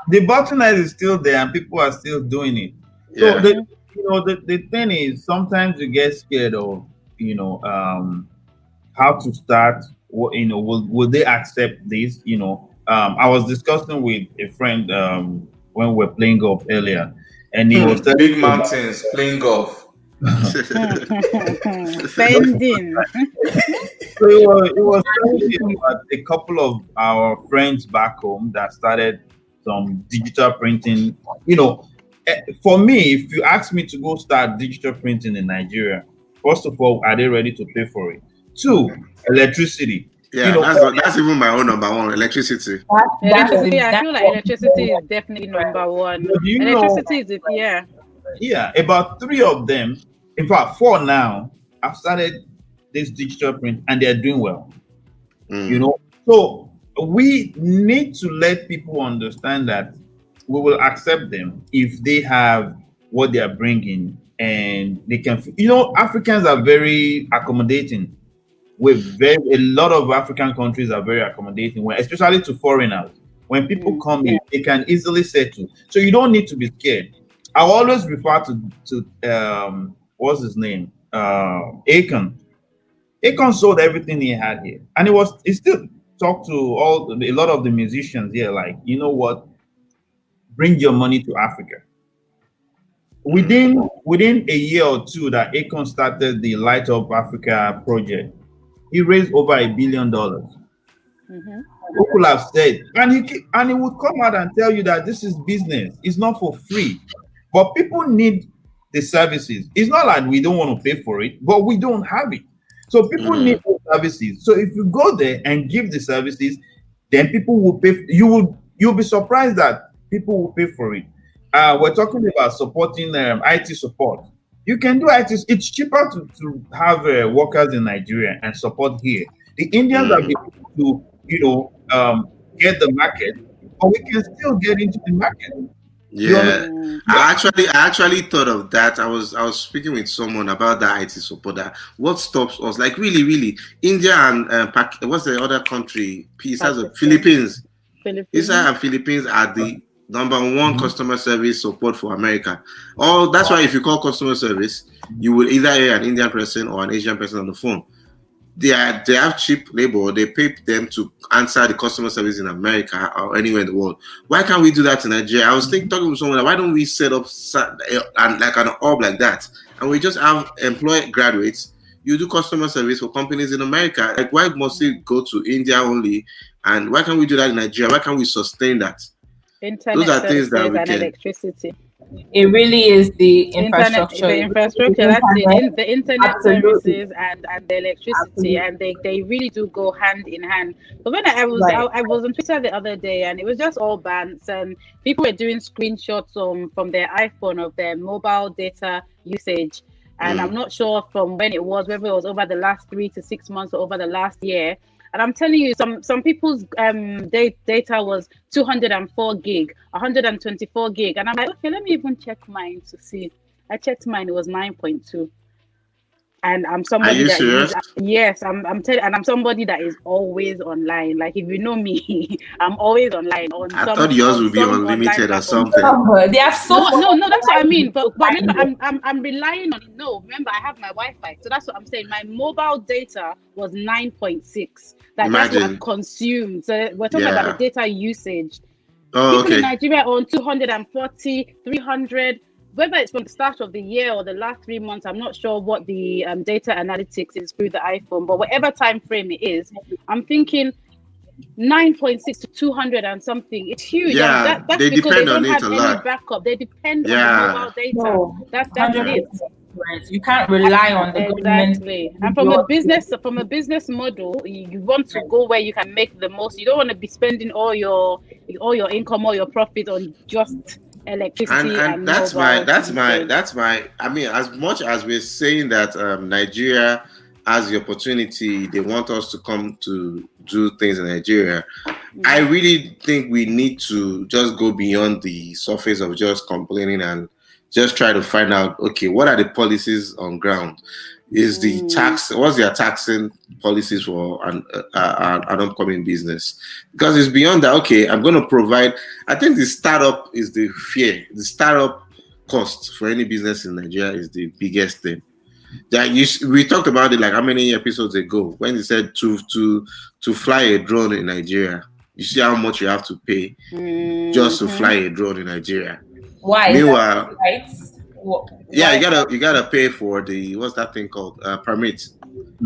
the bottleneck is still there and people are still doing it. So
Yeah.
the you know the, the thing is sometimes you get scared of you know um how to start what you know will will they accept this you know um I was discussing with a friend um when we were playing golf earlier and he was telling
Big
me about-
mountains, playing golf. *laughs*
Spending.
so it was, it was telling a couple of our friends back home that started some digital printing. You know, eh, for me, if you ask me to go start digital printing in Nigeria, first of all, are they ready to pay for it? Two, electricity.
Yeah,
You know,
that's, that's even my own number one electricity.
That's,
Electricity, I feel like electricity is definitely number one.
You know,
Electricity is it, yeah.
yeah, about three of them, in fact, four now, I've started this digital print and they're doing well.
Mm.
you know? So we need to let people understand that we will accept them if they have what they are bringing and they can you know africans are very accommodating. With very a lot of african countries are very accommodating when especially to foreigners. When people
Mm,
come in they can easily settle. So you don't need to be scared. I always refer to to um what's his name uh akon Akon sold everything he had here, and it was he still talked to all a lot of the musicians here. Like, you know what? Bring your money to Africa. Within within a year or two that Akon started the Light Up Africa project, he raised over a billion dollars.
Mhm.
Who could have said, and he and he would come out and tell you that this is business. It's not for free, but people need the services. It's not like we don't want to pay for it, but we don't have it. So people
Mhm.
need services. So if you go there and give the services, then people will pay. You will you'll be surprised that people will pay for it. Uh, we're talking about supporting um, IT support. You can do IT. It's cheaper to, to have uh, workers in Nigeria and support here. The Indians
Mm.
been able to, you know, um, get the market, but we can still get into the market.
Yeah. I actually, I actually thought of that. I was, I was speaking with someone about that IT support. That what stops us, like really, really, India and uh, Pac- what's the other country? Peace has a Philippines.
Philippines.
Israel and Philippines are the number one customer service support for America. Oh, that's why if you call customer service, you will either hear an Indian person or an Asian person on the phone. They are they have cheap labor. They pay them to answer the customer service in America or anywhere in the world. Why can't we do that in Nigeria? I was thinking talking to someone. Like, why don't we set up eh, and like an hub like that, and we just have employ graduates. You do customer service for companies in America. Like, why must it go to India only? And why can't we do that in Nigeria? Why can't we sustain that?
Internet
Those are things that we
and
can-
electricity.
It really is the
Internet,
infrastructure.
the infrastructure, that's the,
Internet.
in, the internet
Absolutely.
services and, and the electricity,
Absolutely.
and they, they really do go hand in hand. But when I, I was
Right.
I, I was on Twitter the other day, and it was just all bans, and people were doing screenshots um, from their iPhone of their mobile data usage, and
Mm.
I'm not sure from when it was, whether it was over the last three to six months or over the last year. And I'm telling you, some some people's um da- data was 204 gig, 124 gig, and I'm like, okay, let me even check mine to see. I checked mine; it was 9.2. And I'm somebody
you
that
serious?
is- yes, I'm I'm telling, and I'm somebody that is always online. Like if you know me, *laughs* I'm always online. On
I
some-
thought yours
on
would be unlimited or something.
Oh, they have so
No, no, no, that's what I mean. But, but remember,
Wi-Fi.
I'm, *laughs* I'm, I'm relying on. No, remember, I have my Wi Fi. So that's what I'm saying. My mobile data was 9.6. Like, that's what
Imagine.
I've consumed. So we're talking
Yeah.
about the data usage.
Oh,
People in
okay.
Nigeria own 240, 300. Whether it's from the start of the year or the last three months, I'm not sure what the um, data analytics is through the iPhone, but whatever time frame it is, I'm thinking 9.6 to 200 and something. It's huge.
Yeah,
and that, that's
they
because
depend
they don't
it
have
a
any
lot.
backup. They depend
Yeah.
on the mobile data.
No,
That's that's
100%.
it.
You can't rely on the government.
Exactly. And from a business from a business model, you, you want to go where you can make the most. You don't want to be spending all your all your income, all your profit on just electricity.
and and that's my that's my that's my i mean as much as we're saying that um, nigeria has the opportunity they want us to come to do things in nigeria i really think we need to just go beyond the surface of just complaining and just try to find out okay what are the policies on ground? Is the
Mm.
tax what's their taxing policies for an, uh, uh, an upcoming business? Because it's beyond that okay i'm going to provide i think the startup is the fear. The startup cost for any business in nigeria is the biggest thing. That you we talked about it like how many episodes ago when they said to to to fly a drone in nigeria you see how much you have to pay just to
Mhm.
fly a drone in nigeria
Why? Is that
meanwhile
right? Wh-
yeah
why?
you gotta you gotta pay for the what's that thing called uh, permit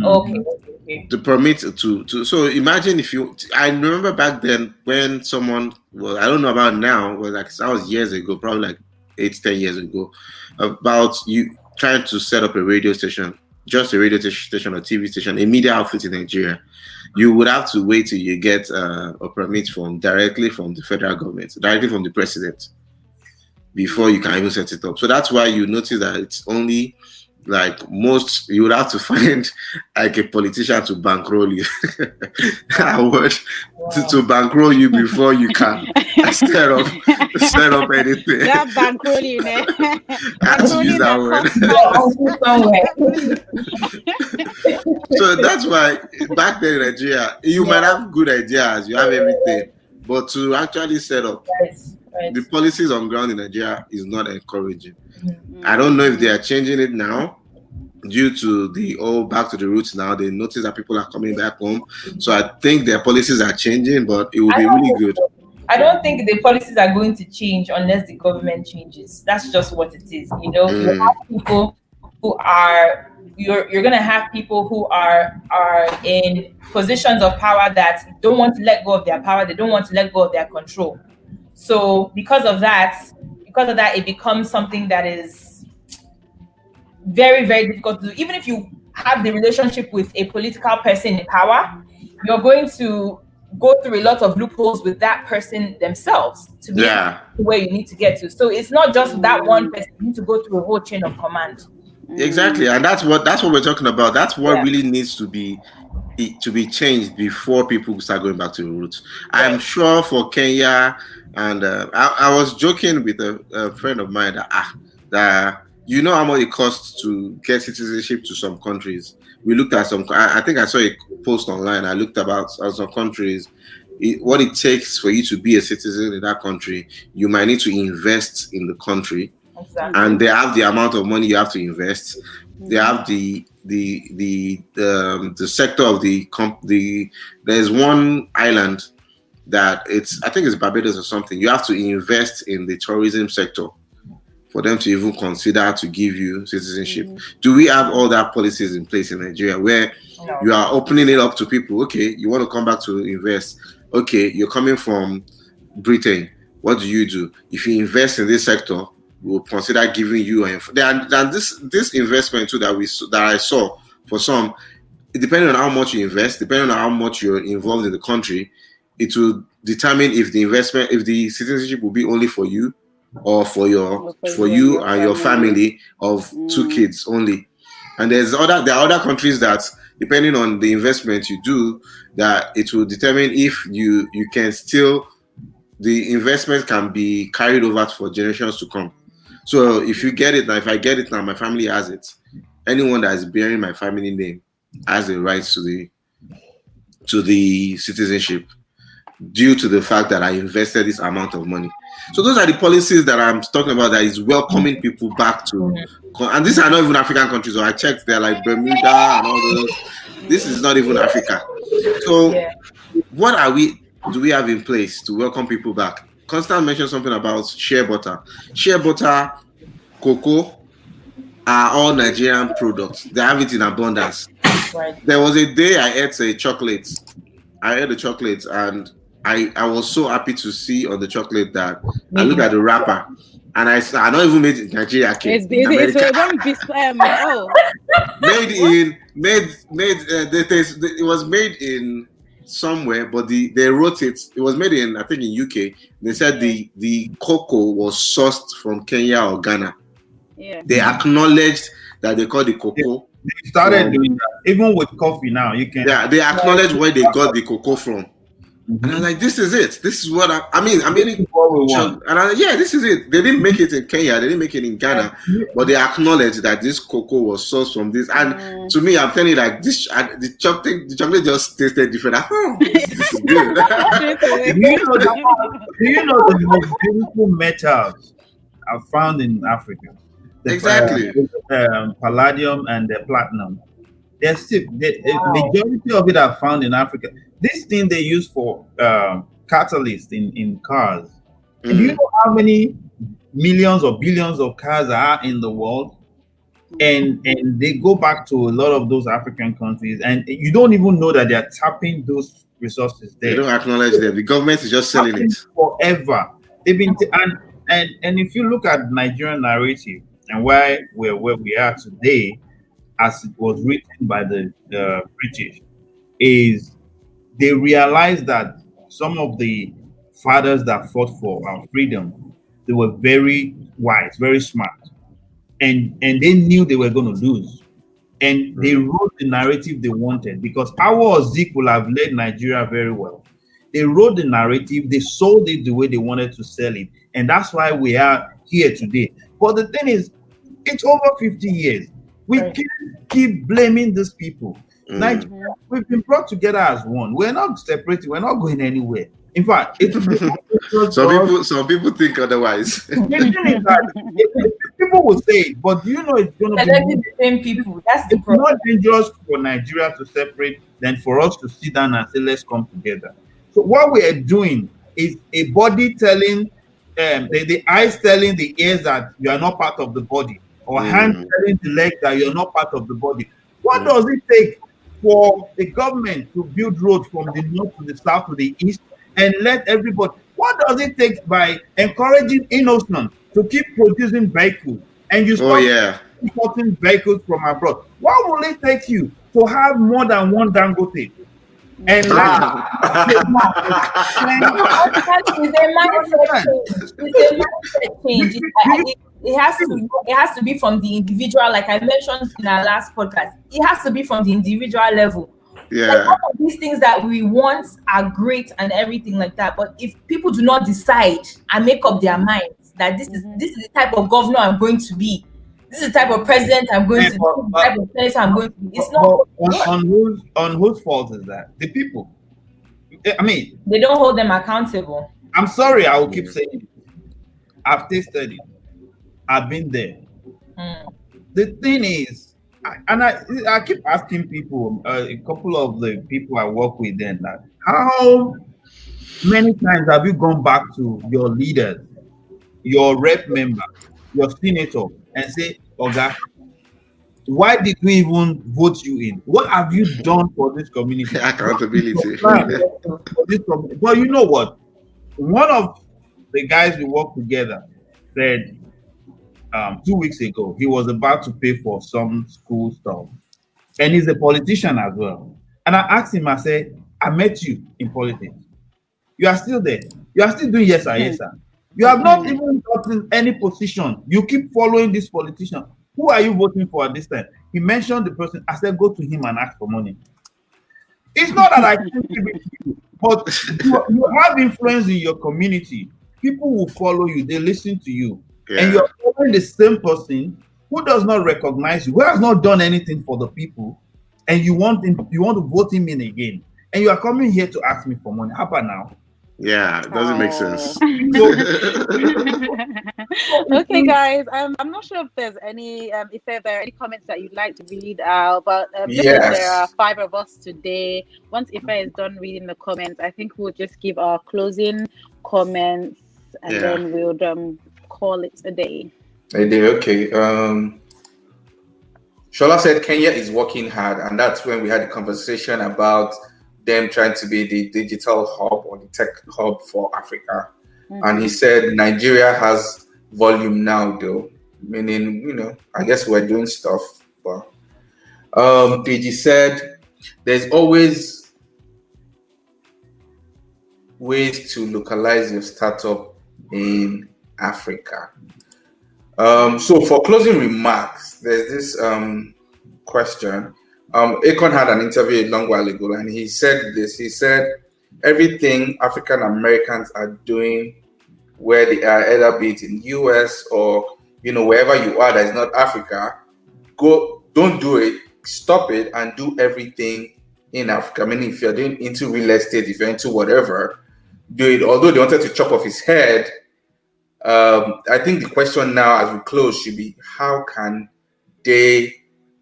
Okay. okay.
the permit to to so imagine if you i remember back then when someone well i don't know about now but like that was years ago probably like eight ten years ago about you trying to set up a radio station just a radio t- station or tv station a media outfit in nigeria you would have to wait till you get uh, a permit from directly from the federal government directly from the president before you can even set it up. So that's why you notice that it's only like most you would have to *laughs* find like a politician to bankroll you. *laughs* I would to, to bankroll you before you can *laughs* set up set up anything.
That bankrolling, eh?
I have to use that word. so that's why back then in Nigeria you might have good ideas you have everything but to actually set up the policies on ground in Nigeria is not encouraging I don't know if they are changing it now due to the all back to the roots now. They notice that people are coming back home. So I think their policies are changing, but it will
I
be really good.
I don't think the policies are going to change unless the government changes. That's just what it is. You know, you
Mm.
have people who are you're you're gonna have people who are are in positions of power that don't want to let go of their power, they don't want to let go of their control. So because of that, because of that, it becomes something that is very, very difficult to do. Even if you have the relationship with a political person in power, you're going to go through a lot of loopholes with that person themselves to be
Yeah,
where you need to get to. So it's not just that one person, you need to go through a whole chain of command.
exactly, and that's what that's what we're talking about. That's what
Yeah.
really needs to be to be changed before people start going back to the roots. I'm sure for Kenya, and uh, I, I was joking with a, a friend of mine that ah, that you know how much it costs to get citizenship to some countries. We looked at some. I, I think I saw a post online. I looked about uh, some countries. It, what it takes for you to be a citizen in that country, you might need to invest in the country
Exactly.
and they have the amount of money you have to invest. They have the the the um, the sector of the comp. The there's one island that it's I think it's Barbados or something. You have to invest in the tourism sector for them to even consider to give you citizenship. Do we have all that policies in place in Nigeria where
No.
you are opening it up to people? Okay, you want to come back to invest. Okay, you're coming from Britain. What do you do? If you invest in this sector, we'll consider giving you an and, and this this investment too that we that I saw for some, depending on how much you invest, depending on how much you're involved in the country, it will determine if the investment if the citizenship will be only for you or for your for you and your family of two
Mm.
kids only. And there's other there are other countries that depending on the investment you do, that it will determine if you you can still the investment can be carried over for generations to come. So if you get it now, if I get it now, my family has it. Anyone that is bearing my family name has the right to the to the citizenship due to the fact that I invested this amount of money. So those are the policies that I'm talking about that is welcoming people back to and these are not even African countries. So I checked they're like Bermuda and all those. This is not even Africa. So what are we do we have in place to welcome people back? Constant mentioned something about shea butter. Shea butter, cocoa are all Nigerian products. They have it in abundance.
Right.
There was a day I ate a chocolate. I ate the chocolate and I, I was so happy to see on the chocolate that I look at the wrapper and I I not even made it in Nigeria. okay,
It's,
in
it's, it's
America.
a bis- um, oh, *laughs*
made in made made uh, it was made in somewhere but the they wrote it it was made in i think in uk they said the the cocoa was sourced from kenya or ghana
yeah.
they acknowledged that they call the cocoa
They started
From-
doing that. Even with coffee now, you can.
yeah they acknowledge where they got the cocoa from and i'm
Mhm.
like this is it this is what i, I mean i'm
This
eating
is what we want.
and I, yeah this is it they didn't make it in kenya they didn't make it in ghana but they acknowledge that this cocoa was sourced from this and
Mm.
to me, I'm telling you, like this, uh, the chocolate, the chocolate just tasted different. Like, oh, this, this is good. *laughs*
Do you know the, do you know the most beautiful metals are found in Africa? The,
Exactly.
uh, um, palladium and the platinum. They're still, the
Wow.
majority of it are found in Africa. This thing they use for um, catalyst in, in cars. Do you
Mm.
know how many millions or billions of cars are in the world? And and they go back to a lot of those African countries, and you don't even know that they are tapping those resources there.
They don't acknowledge them. The government is just selling it.
forever. They've been and and and if you look at Nigerian narrative and why we're where we are today, as it was written by the uh, British, is they realized that some of the fathers that fought for our freedom, they were very wise, very smart, and and they knew they were going to lose. And they wrote the narrative they wanted because our Zik will have led Nigeria very well. They wrote the narrative, they sold it the way they wanted to sell it, and that's why we are here today. But the thing is, it's over 50 years. We
Right.
can't keep blaming these people.
Mm.
Nigeria, we've been brought together as one. We're not separated, we're not going anywhere. In fact, *laughs* it's
Some people, some people think otherwise. *laughs*
The thing is that people will say, it, but do you know it's going to
They're
be
the same people. That's the
it's
problem.
more dangerous for Nigeria to separate than for us to sit down and say, let's come together. So what we are doing is a body telling um, the, the eyes telling the ears that you are not part of the body, or
Mm.
hands telling the leg that you're not part of the body. What
Mm.
does it take for the government to build roads from the north to the south to the east and let everybody? What does it take by encouraging Innoson to keep producing vehicles and you
oh yeah.
importing vehicles from abroad. What will it take you to have more than one Dangote? And ah.
It's a mindset change. It's a mindset change. It, I- it, it has to it has to be from the individual, like I mentioned in our last podcast. It has to be from the individual level. Like
Yeah.
all of these things that we want are great and everything like that. But if people do not decide and make up their minds that this is mm-hmm. this is the type of governor I'm going to be, this is the type of president I'm going to be, this type of senator I'm going to be, it's
But
not
on, on whose on whose fault is that? The people. I mean,
they don't hold them accountable.
I'm sorry, I will keep saying it. I've tasted it. I've been there.
Mm.
The thing is, I, and I, I keep asking people, uh, a couple of the people I work with, then that how many times have you gone back to your leaders, your rep member, your senator, and say, "Oga, why did we even vote you in? What have you done for this community?" *laughs*
Accountability. *laughs*
for this community? But you know what? One of the guys we work together said um, two weeks ago he was about to pay for some school stuff, and he's a politician as well. And I asked him, I said, "I met you in politics. You are still there. You are still doing yes sir, yes sir. You have not even gotten any position. You keep following this politician. Who are you voting for at this time? He mentioned the person. I said, go to him and ask for money. It's not that I *laughs* but you, but you have influence in your community. People will follow you, they listen to you,
Yeah.
and you're following the same person who does not recognize you, who has not done anything for the people, and you want him, you want to vote him in again, and you are coming here to ask me for money. How about now?
Yeah, it doesn't make sense. *laughs* *laughs*
okay, guys. Um, I'm not sure if there's any, um, if there are any comments that you'd like to read out, but um, because
Yes.
there are five of us today. Once Ife is done reading the comments, I think we'll just give our closing comments, and
Yeah.
then we'll um call it a day.
They did okay. Um, Shola said Kenya is working hard, and that's when we had a conversation about them trying to be the digital hub or the tech hub for Africa. And he said Nigeria has volume now, though, meaning you know, I guess we're doing stuff. But um, Deji said there's always ways to localize your startup in Africa. Um, so for closing remarks, there's this um, question. Um, Akon had an interview a long while ago, and he said this. He said everything African Americans are doing, where they are, either be it in the US or you know wherever you are that is not Africa, go don't do it. Stop it and do everything in Africa. I mean, if you're doing into real estate, if you're into whatever, do it. Although they wanted to chop off his head, um, I think the question now, as we close, should be how can they,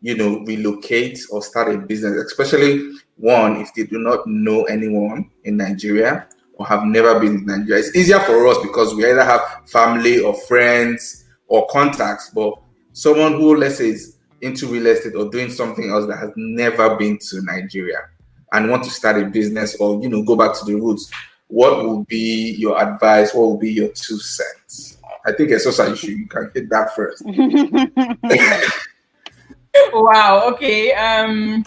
you know, relocate or start a business, especially one if they do not know anyone in Nigeria or have never been in Nigeria. It's easier for us because we either have family or friends or contacts, but someone who, let's say, is into real estate or doing something else that has never been to Nigeria and want to start a business or you know go back to the roots what will be your advice? What will be your two cents? I think Esosa, you should you can hit that first. *laughs*
wow. Okay. Um.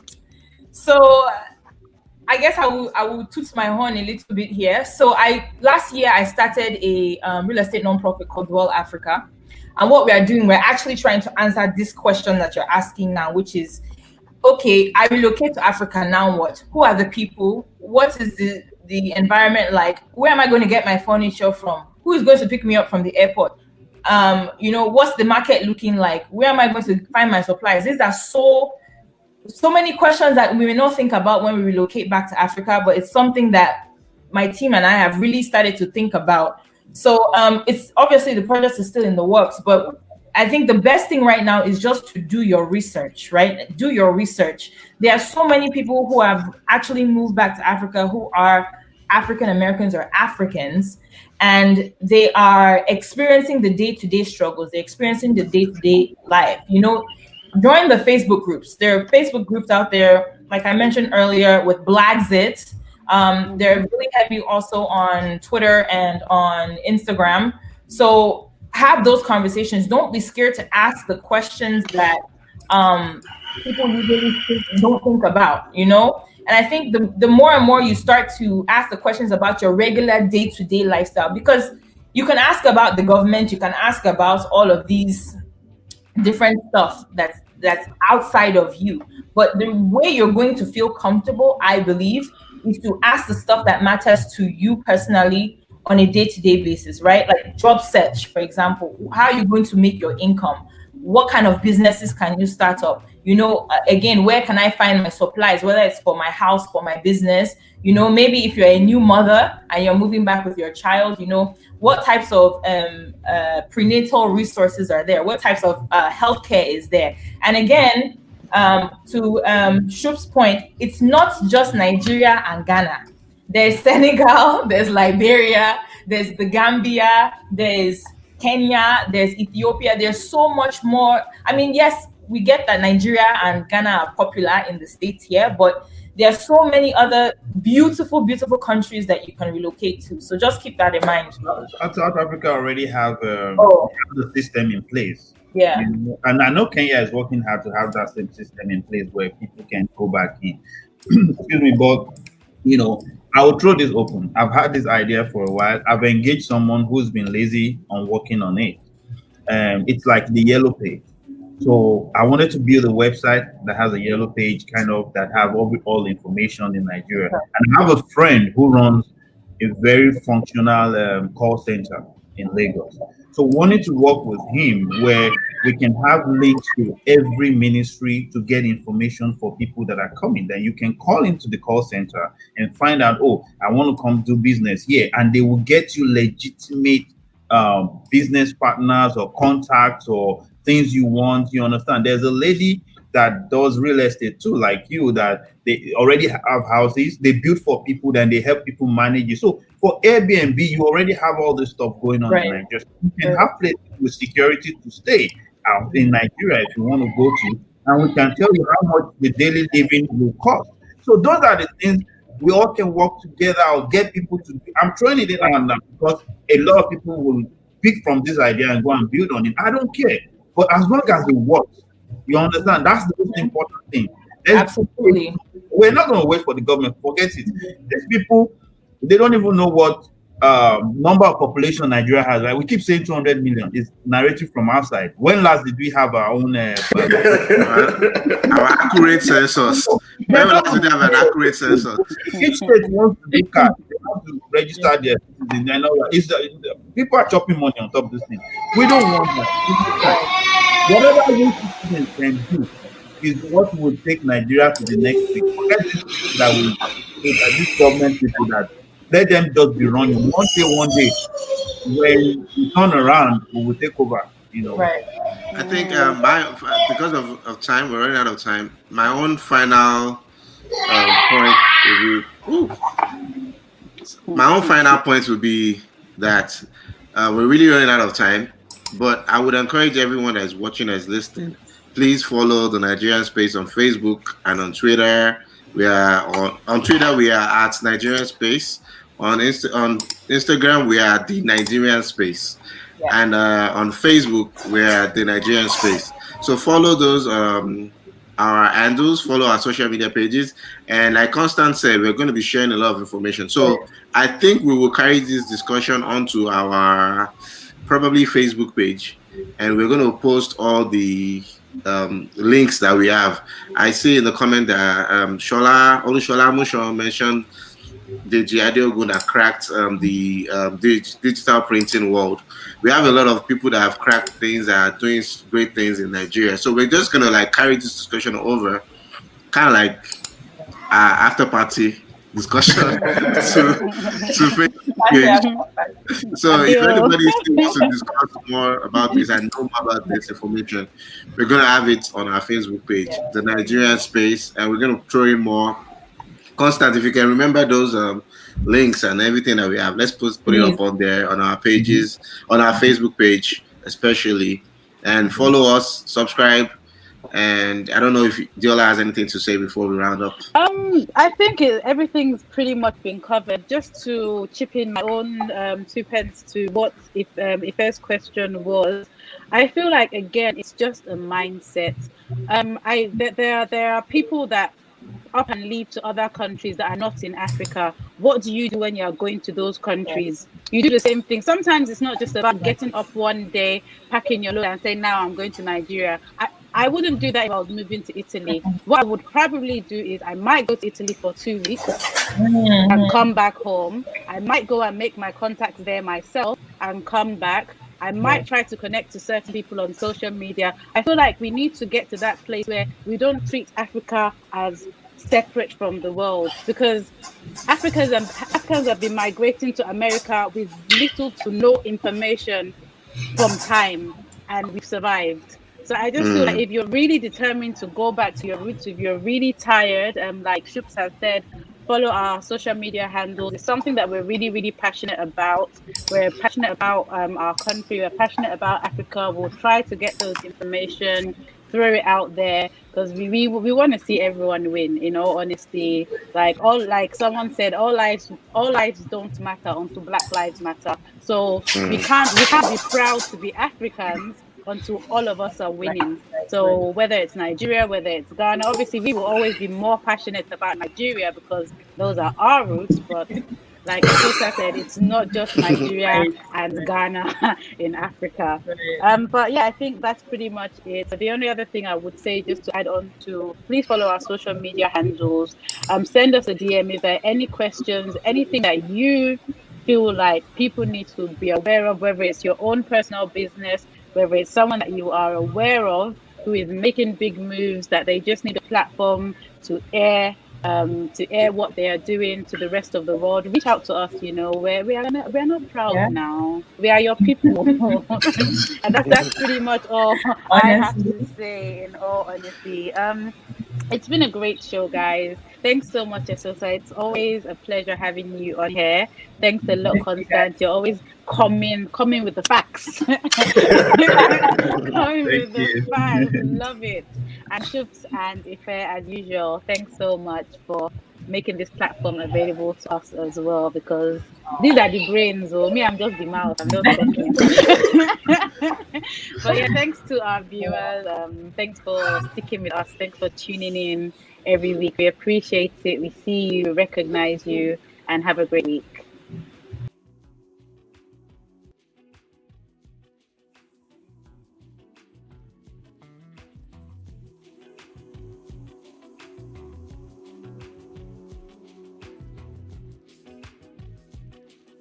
So I guess I will I will toot my horn a little bit here. So I last year I started a um, real estate nonprofit called Dwell Africa, and what we are doing, we're actually trying to answer this question that you're asking now, which is, okay, I relocate to Africa now. What? Who are the people? What is the the environment like? Where am I going to get my furniture from? Who is going to pick me up from the airport? Um, you know, what's the market looking like? Where am I going to find my supplies? These are so so many questions that we may not think about when we relocate back to Africa, but it's something that my team and I have really started to think about. So um, it's obviously the project is still in the works, but I think the best thing right now is just to do your research, right? Do your research. There are so many people who have actually moved back to Africa who are African Americans or Africans, and they are experiencing the day to day struggles, they're experiencing the day to day life. You know, join the Facebook groups. There are Facebook groups out there, like I mentioned earlier, with Blaxit. Um, they're really heavy also on Twitter and on Instagram. So have those conversations. Don't be scared to ask the questions that um, people usually don't think about, you know? And I think the, the more and more you start to ask the questions about your regular day to day lifestyle, because you can ask about the government, you can ask about all of these different stuff that's that's outside of you. But the way you're going to feel comfortable, I believe, is to ask the stuff that matters to you personally on a day-to-day basis, right? Like job search, for example. How are you going to make your income? What kind of businesses can you start up? You know, uh, again, where can I find my supplies, whether it's for my house, for my business? You know, maybe if you're a new mother and you're moving back with your child, you know, what types of um, uh, prenatal resources are there? What types of uh, healthcare is there? And again, um, to um, point, it's not just Nigeria and Ghana. There's *laughs* Senegal, there's Liberia, there's the Gambia, there's Kenya, there's Ethiopia. There's so much more. I mean, yes, we get that Nigeria and Ghana are popular in the states here, but there are so many other beautiful, beautiful countries that you can relocate to. So just keep that in mind.
South Africa already have, um,
Oh,
have the system in place.
yeah.
And I know Kenya is working hard to have that same system in place where people can go back in. *clears throat* Excuse me, but you know, I will throw this open. I've had this idea for a while. I've engaged someone who's been lazy on working on it. Um, it's like the yellow page. So I wanted to build a website that has a yellow page, kind of that have all, all information in Nigeria. And I have a friend who runs a very functional um, call center in Lagos. So wanted to work with him where we can have links to every ministry to get information for people that are coming. Then you can call into the call center and find out, oh, I want to come do business here. And they will get you legitimate um, business partners or contacts or things you want. You understand? There's a lady that does real estate too, like you, that they already have houses, they build for people, then they help people manage it. So for Airbnb, you already have all this stuff going on
Right.
in Nigeria. You can have places with security to stay out in Nigeria if you want to go to, and we can tell you how much the daily living will cost. So those are the things we all can work together or get people to do. I'm throwing it in on them because a lot of people will pick from this idea and go and build on it. I don't care. But as long as it works, you understand that's the most important thing. There's-
Absolutely.
We're not going to wait for the government. Forget it. These people, they don't even know what um, number of population Nigeria has. Right? We keep saying 200 million. It's narrative from outside. When last did we have our own? Uh, *laughs*
Our accurate census. When last did we have an accurate census?
each state wants to. They want to register their citizens. Know that. It's, uh, people are chopping money on top of this thing. We don't want that. Whatever you citizens can do is what will take Nigeria to the next thing. Forget that we that this government people that let them just be running. One day, one day, when we turn around, we will take over. You know.
Right.
I think um, my because of, of time, we're running out of time. My own final um, point would be, ooh. my own final point would be that uh, we're really running out of time. But I would encourage everyone that is watching, that is listening, please follow the Nigerian Space on Facebook and on Twitter. We are on, on Twitter. We are at Nigerian Space. On Insta, on Instagram, we are the Nigerian Space, and uh, on Facebook, we are the Nigerian Space. So follow those um, our handles, follow our social media pages, and like Constant said, we're going to be sharing a lot of information. So I think we will carry this discussion onto our probably Facebook page, and we're going to post all the um, links that we have. I see in the comment that um, Shola Olushola Musho mentioned the that cracked um, the um, dig- digital printing world. We have a lot of people that have cracked things that are doing great things in Nigeria. So we're just gonna like carry this discussion over, kind of like uh, after party discussion *laughs* to to. So if anybody still wants to discuss more about this and know more about this information, we're gonna have it on our Facebook page, the Nigerian Space, and we're gonna throw in more. Constant, if you can remember those um, links and everything that we have, let's put put it up on there on our pages, on our Facebook page, especially, and follow us, subscribe, and I don't know if Diola has anything to say before we round up.
Um, I think it, everything's pretty much been covered. Just to chip in my own um, two pence to what if um, if first question was, I feel like again it's just a mindset. Um, I there there, there are people that up and leave to other countries that are not in Africa. What do you do when you are going to those countries? You do the same thing. Sometimes it's not just about getting up one day, packing your load, and saying, "Now I'm going to Nigeria." I, I wouldn't do that if I was moving to Italy. What I would probably do is I might go to Italy for two weeks and mm-hmm. come back home. I might go and make my contacts there myself and come back. I might try to connect to certain people on social media. I feel like we need to get to that place where we don't treat Africa as separate from the world because Africans and Africans have been migrating to America with little to no information from time and we've survived. So I just feel
Mm.
like if you're really determined to go back to your roots, if you're really tired, um, like Shoops has said, follow our social media handles. It's something that we're really, really passionate about. We're passionate about um, our country. We're passionate about Africa. We'll try to get those information, throw it out there because we we, we want to see everyone win. In all honesty, like all like someone said, all lives all lives don't matter until Black Lives Matter. So we can't we can't be proud to be Africans until all of us are winning. So whether it's Nigeria, whether it's Ghana, obviously we will always be more passionate about Nigeria because those are our roots. But like Lisa said, it's not just *laughs* Nigeria and Ghana *laughs* in Africa. Um, but yeah, I think that's pretty much it. The only other thing I would say, just to add on to, please follow our social media handles. Um, send us a DM if there are any questions, anything that you feel like people need to be aware of, whether it's your own personal business, whether it's someone that you are aware of who is making big moves that they just need a platform to air um, to air what they are doing to the rest of the world. Reach out to us, you know, where we are not, we're not proud yeah. now. We are your people. *laughs* *laughs* and that's, that's pretty much all I have to say in all honesty. Um, it's been a great show, guys. Thanks so much, Esosa. It's always a pleasure having you on here. Thanks a lot, Constant. You're always coming coming with the facts. *laughs* *laughs* coming with the facts. *laughs* Love it. And Shoops and Ife, as usual, thanks so much for making this platform available to us as well because these are the brains. Oh, me, I'm just the mouth. I'm just talking. but yeah, thanks to our viewers. Um, thanks for sticking with us. Thanks for tuning in every week. We appreciate it. We see you, recognize you, and have a great week.